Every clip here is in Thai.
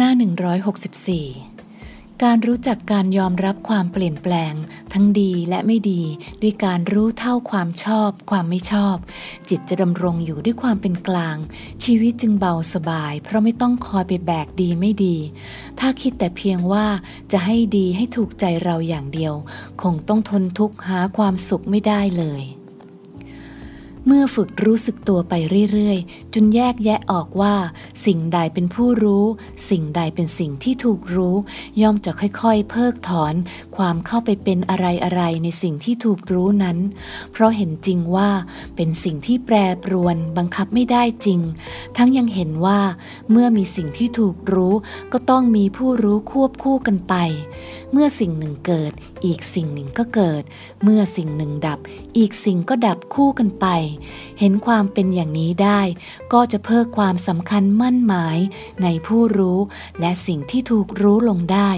หน้า 164 การรู้จักการยอมรับความเปลี่ยนแปลง ทั้งดีและไม่ดี ด้วยการรู้เท่าความชอบ ความไม่ชอบ จิตจะดำรงอยู่ด้วยความเป็นกลาง ชีวิตจึงเบาสบาย เพราะไม่ต้องคอยไปแบกดีไม่ดี ถ้าคิดแต่เพียงว่าจะให้ดีให้ถูกใจเราอย่างเดียว คงต้องทนทุกข์หาความสุขไม่ได้เลย เมื่อฝึกรู้สึกตัวไปเรื่อยๆ จนแยกแยะออกว่า สิ่งใดเป็นผู้รู้ สิ่งใดเป็นสิ่งที่ถูกรู้ ย่อมจะค่อยๆ เพิกถอน ความเข้าไปเป็นอะไรๆ ในสิ่งที่ถูกรู้นั้น เพราะเห็นจริงว่าเป็นสิ่งที่แปรปรวนบังคับไม่ได้จริง ทั้งยังเห็นว่า เมื่อมีสิ่งที่ถูกรู้ ก็ต้องมีผู้รู้ควบคู่กันไป เมื่อสิ่งหนึ่งเกิด อีกสิ่งหนึ่งก็เกิด เมื่อสิ่งหนึ่งดับ อีกสิ่งก็ดับคู่กันไปเห็นความเป็นอย่างนี้ได้ ก็จะเพิ่มความสำคัญมั่นหมายในผู้รู้และสิ่งที่ถูกรู้ลงได้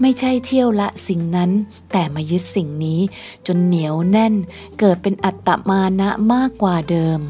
ไม่ใช่เที่ยวละสิ่งนั้น แต่มายึดสิ่งนี้ จนเหนียวแน่น เกิดเป็นอัตตมานะมากกว่าเดิม